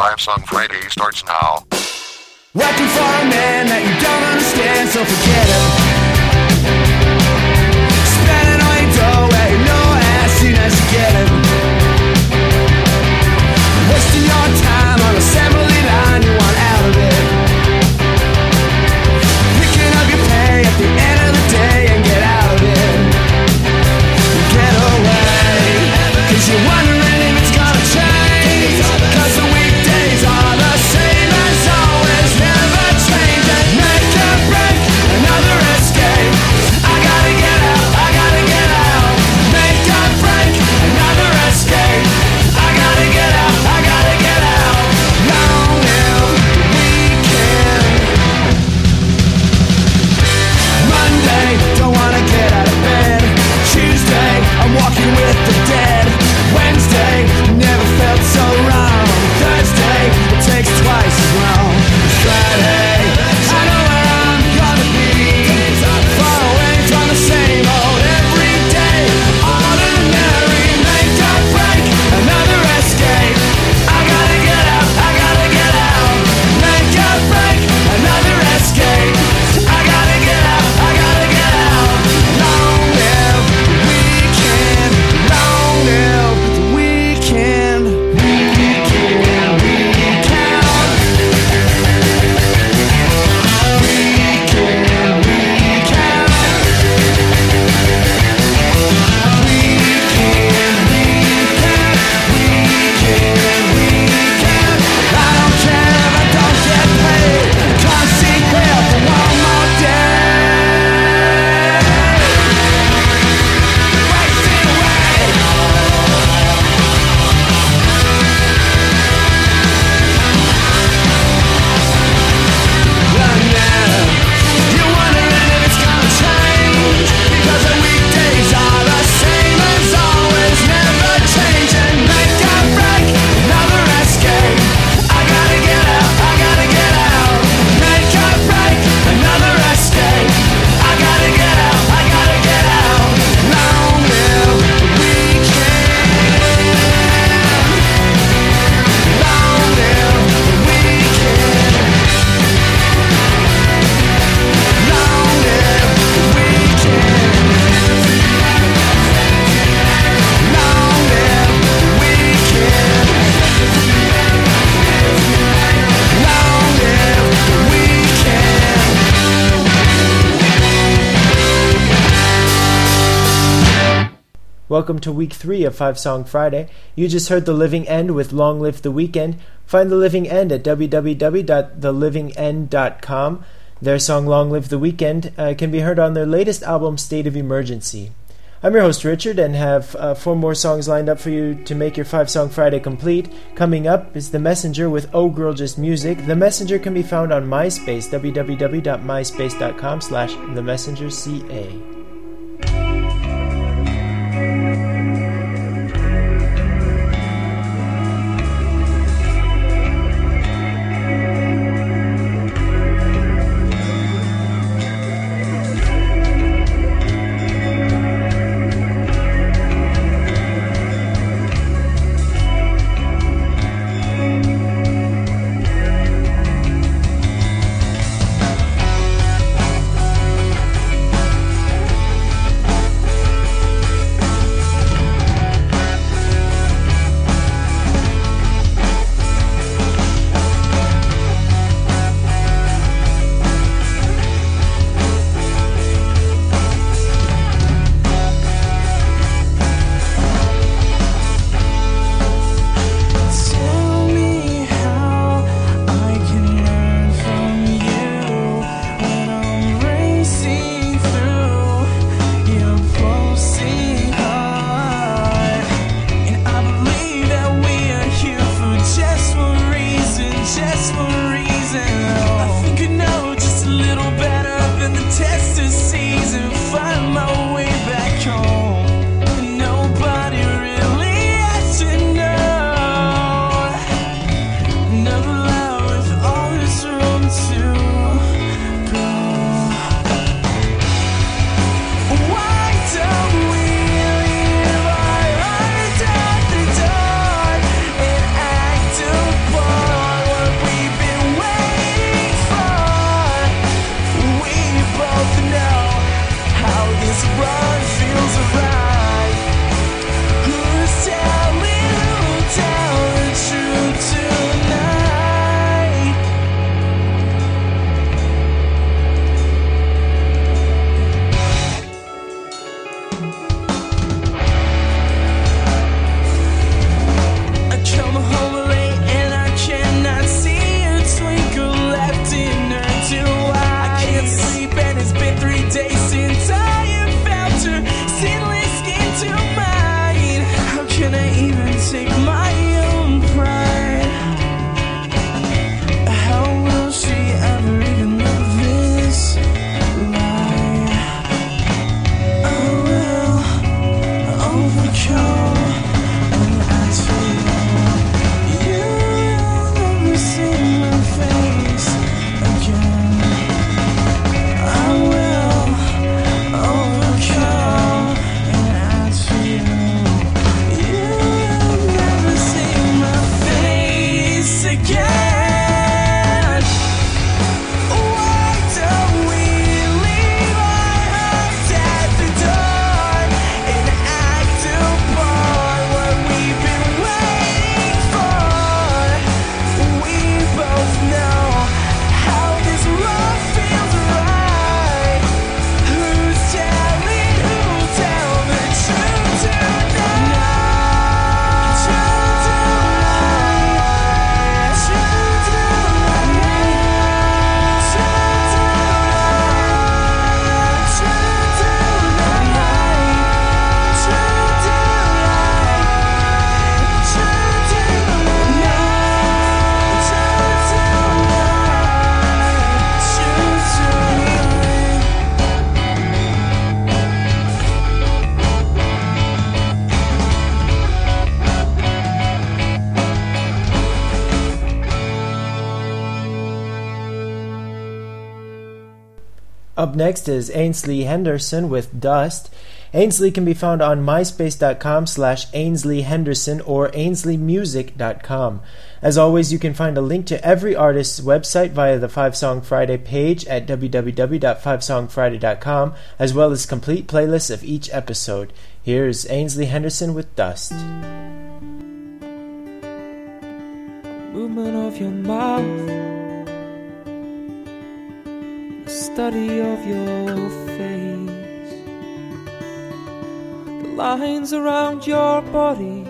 Five song Friday starts now. Working for a man that you don't understand, so forget him. Welcome to week three of Five Song Friday. You just heard The Living End with Long Live the Weekend. Find The Living End at www.thelivingend.com. Their song Long Live the Weekend uh, can be heard on their latest album, State of Emergency. I'm your host, Richard, and have uh, four more songs lined up for you to make your Five Song Friday complete. Coming up is The Messenger with Oh Girl Just Music. The Messenger can be found on MySpace, www.myspace.com slash The Messenger CA. Up next is Ainslie Henderson with Dust. Ainslie can be found on myspace.com slash Ainslie Henderson or ainsliemusic.com. As always, you can find a link to every artist's website via the Five Song Friday page at www.fivesongfriday.com, as well as complete playlists of each episode. Here's Ainslie Henderson with Dust. Movement of your mouth study of your face, the lines around your body.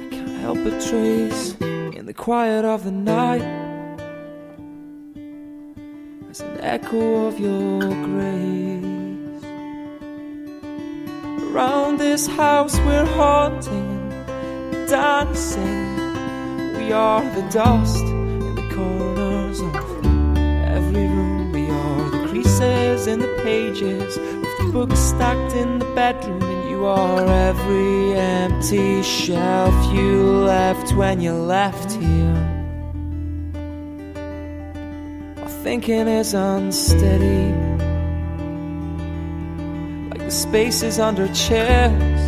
I can't help but trace in the quiet of the night as an echo of your grace. Around this house, we're haunting, dancing. We are the dust in the pages of the books stacked in the bedroom, and you are every empty shelf you left when you left here. Our thinking is unsteady, like the spaces under chairs.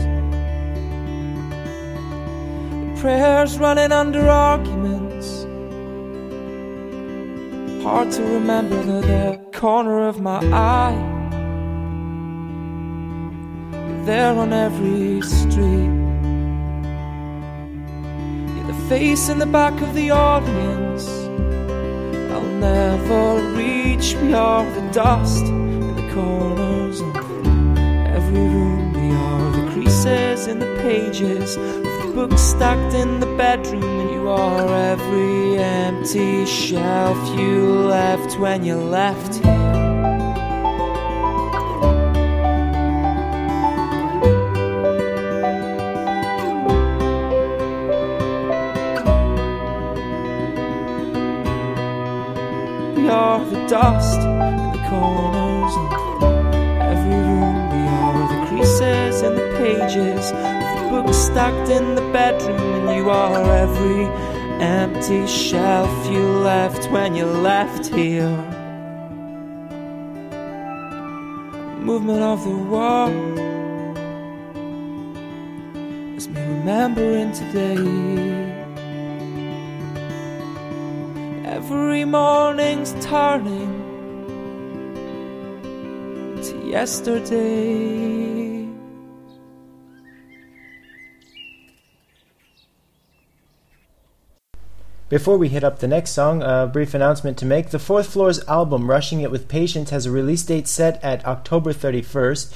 The prayers running under arguments. Hard to remember the corner of my eye. There on every street. You're the face in the back of the audience. I'll never reach. Are the dust in the corners of every room. We are the creases in the pages books stacked in the bedroom. And you are every empty shelf you left when you left here. We are the dust in the corners of every room. We are the creases in the pages books stacked in the bedroom, and you are every empty shelf you left when you left here. Movement of the world is me remembering today. every morning's turning to yesterday. Before we hit up the next song, a brief announcement to make. The Fourth Floor's album, Rushing It with Patience, has a release date set at October 31st.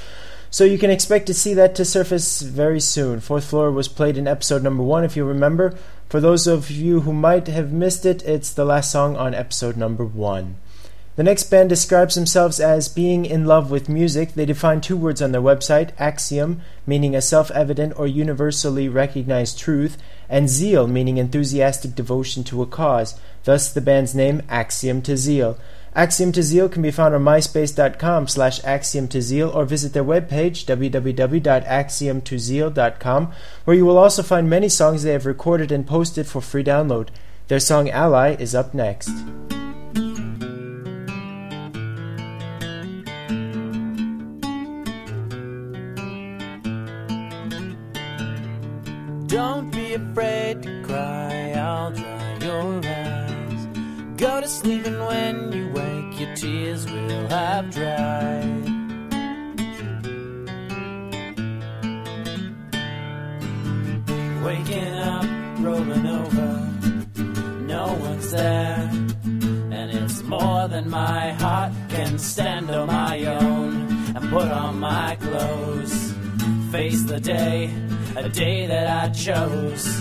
So you can expect to see that to surface very soon. Fourth Floor was played in episode number one, if you remember. For those of you who might have missed it, it's the last song on episode number one. The next band describes themselves as being in love with music. They define two words on their website axiom, meaning a self evident or universally recognized truth, and zeal, meaning enthusiastic devotion to a cause. Thus, the band's name, Axiom to Zeal. Axiom to Zeal can be found on myspace.com slash axiom to zeal or visit their webpage www.axiomtozeal.com where you will also find many songs they have recorded and posted for free download. Their song Ally is up next. Don't be afraid to cry, I'll dry your eyes. Go to sleep and when you wake, your tears will have dried. Waking up, rolling over, no one's there. And it's more than my heart can stand on my own. And put on my clothes, face the day, a day that I chose.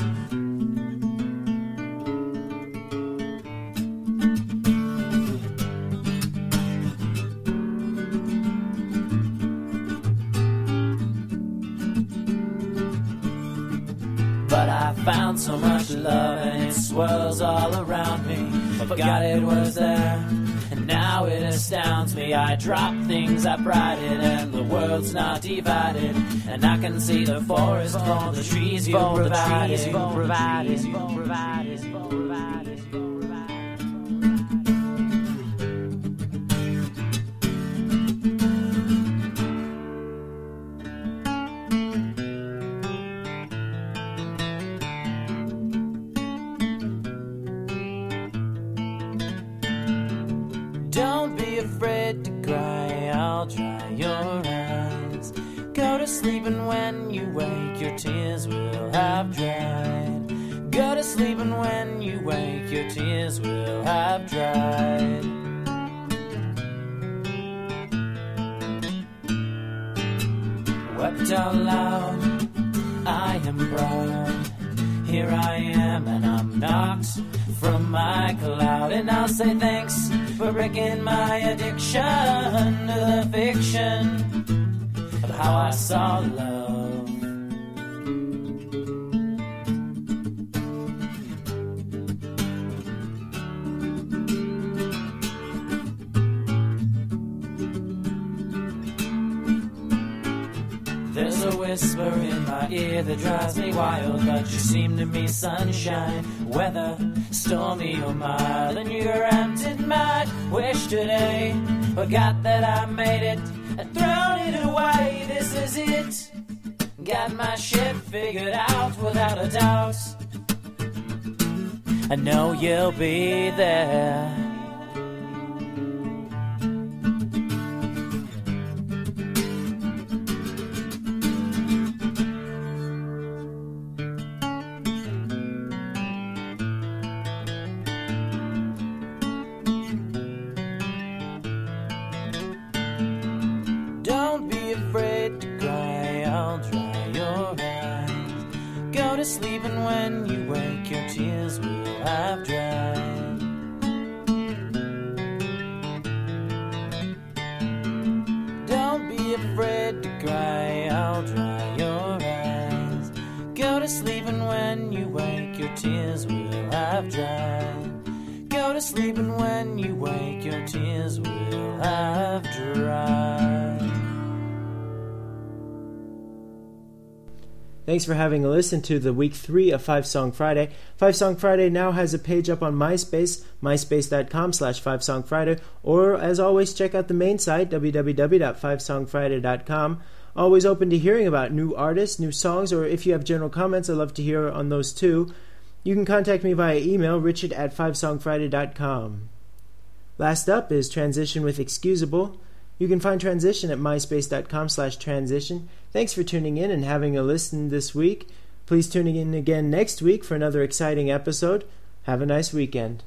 But I found so much love and it swirls all around me. Forgot it was there, and now it astounds me. I drop things I prided, and world's not divided. And I can see the forest for the trees you provided. provided. Wept out loud, I am proud. Here I am, and I'm knocked from my cloud. And I'll say thanks for breaking my addiction to the fiction of how I saw love. Whisper in my ear that drives me wild, but you seem to me sunshine, weather, stormy or mild, and you granted my wish today. Forgot that I made it and thrown it away. This is it. Got my shit figured out without a doubt. I know you'll be there. Go to sleep, and when you wake, your tears will have dried. Don't be afraid to cry, I'll dry your eyes. Go to sleep, and when you wake, your tears will have dried. Go to sleep, and when you wake, your tears will have dried. Thanks for having a listen to the week three of Five Song Friday. Five Song Friday now has a page up on MySpace, myspace.com slash Five Song Friday, or as always, check out the main site, www.fivesongfriday.com. Always open to hearing about new artists, new songs, or if you have general comments, I'd love to hear on those too. You can contact me via email, richard at fivesongfriday.com. Last up is Transition with Excusable. You can find Transition at myspace.com slash transition. Thanks for tuning in and having a listen this week. Please tune in again next week for another exciting episode. Have a nice weekend.